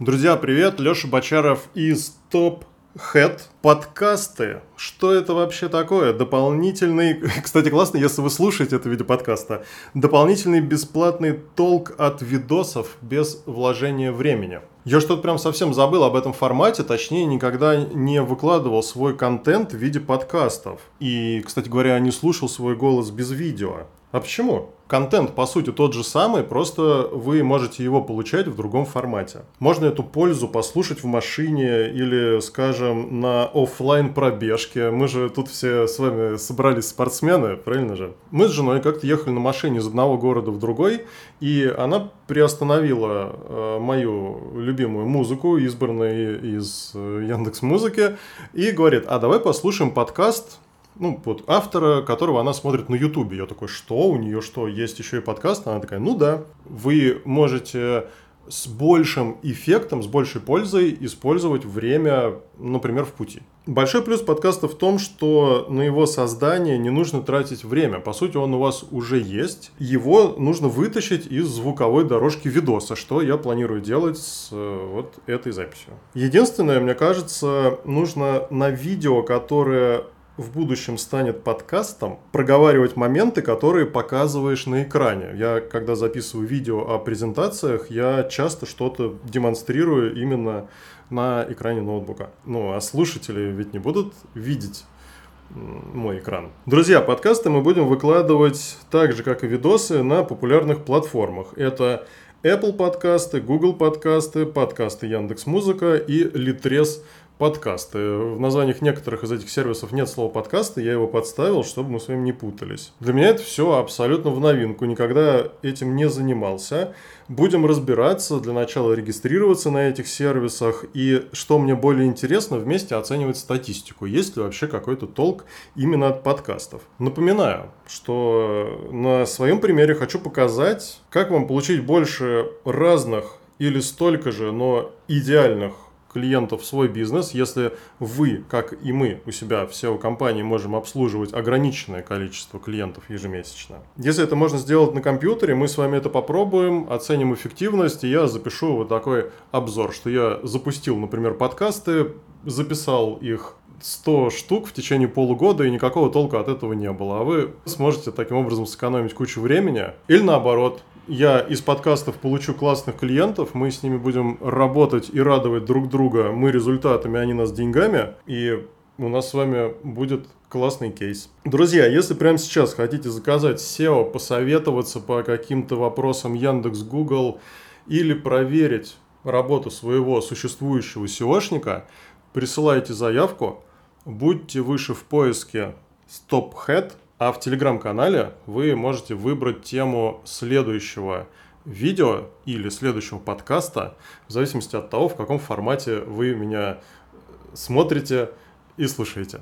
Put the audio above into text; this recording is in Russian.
Друзья, привет! Леша Бочаров из Топ Head подкасты. Что это вообще такое? Дополнительный, кстати, классно, если вы слушаете это видео подкаста, дополнительный бесплатный толк от видосов без вложения времени. Я что-то прям совсем забыл об этом формате, точнее, никогда не выкладывал свой контент в виде подкастов. И, кстати говоря, не слушал свой голос без видео. А почему? Контент, по сути, тот же самый, просто вы можете его получать в другом формате. Можно эту пользу послушать в машине или, скажем, на офлайн пробежке. Мы же тут все с вами собрались спортсмены, правильно же? Мы с женой как-то ехали на машине из одного города в другой, и она приостановила э, мою любимую музыку, избранную из э, Яндекс Музыки, и говорит, а давай послушаем подкаст ну, вот автора, которого она смотрит на Ютубе. Я такой, что, у нее что, есть еще и подкаст? Она такая, ну да, вы можете с большим эффектом, с большей пользой использовать время, например, в пути. Большой плюс подкаста в том, что на его создание не нужно тратить время. По сути, он у вас уже есть. Его нужно вытащить из звуковой дорожки видоса, что я планирую делать с э, вот этой записью. Единственное, мне кажется, нужно на видео, которое в будущем станет подкастом, проговаривать моменты, которые показываешь на экране. Я, когда записываю видео о презентациях, я часто что-то демонстрирую именно на экране ноутбука. Ну, а слушатели ведь не будут видеть мой экран. Друзья, подкасты мы будем выкладывать так же, как и видосы, на популярных платформах. Это Apple подкасты, Google подкасты, подкасты Яндекс Музыка и Litres подкасты. В названиях некоторых из этих сервисов нет слова подкасты, я его подставил, чтобы мы с вами не путались. Для меня это все абсолютно в новинку, никогда этим не занимался. Будем разбираться, для начала регистрироваться на этих сервисах и, что мне более интересно, вместе оценивать статистику. Есть ли вообще какой-то толк именно от подкастов. Напоминаю, что на своем примере хочу показать, как вам получить больше разных или столько же, но идеальных клиентов в свой бизнес, если вы, как и мы у себя в SEO-компании, можем обслуживать ограниченное количество клиентов ежемесячно. Если это можно сделать на компьютере, мы с вами это попробуем, оценим эффективность, и я запишу вот такой обзор, что я запустил, например, подкасты, записал их 100 штук в течение полугода, и никакого толка от этого не было. А вы сможете таким образом сэкономить кучу времени. Или наоборот, я из подкастов получу классных клиентов, мы с ними будем работать и радовать друг друга, мы результатами, они нас деньгами, и у нас с вами будет классный кейс. Друзья, если прямо сейчас хотите заказать SEO, посоветоваться по каким-то вопросам Яндекс, Google или проверить работу своего существующего SEOшника, присылайте заявку, будьте выше в поиске StopHead – а в телеграм-канале вы можете выбрать тему следующего видео или следующего подкаста, в зависимости от того, в каком формате вы меня смотрите и слушаете.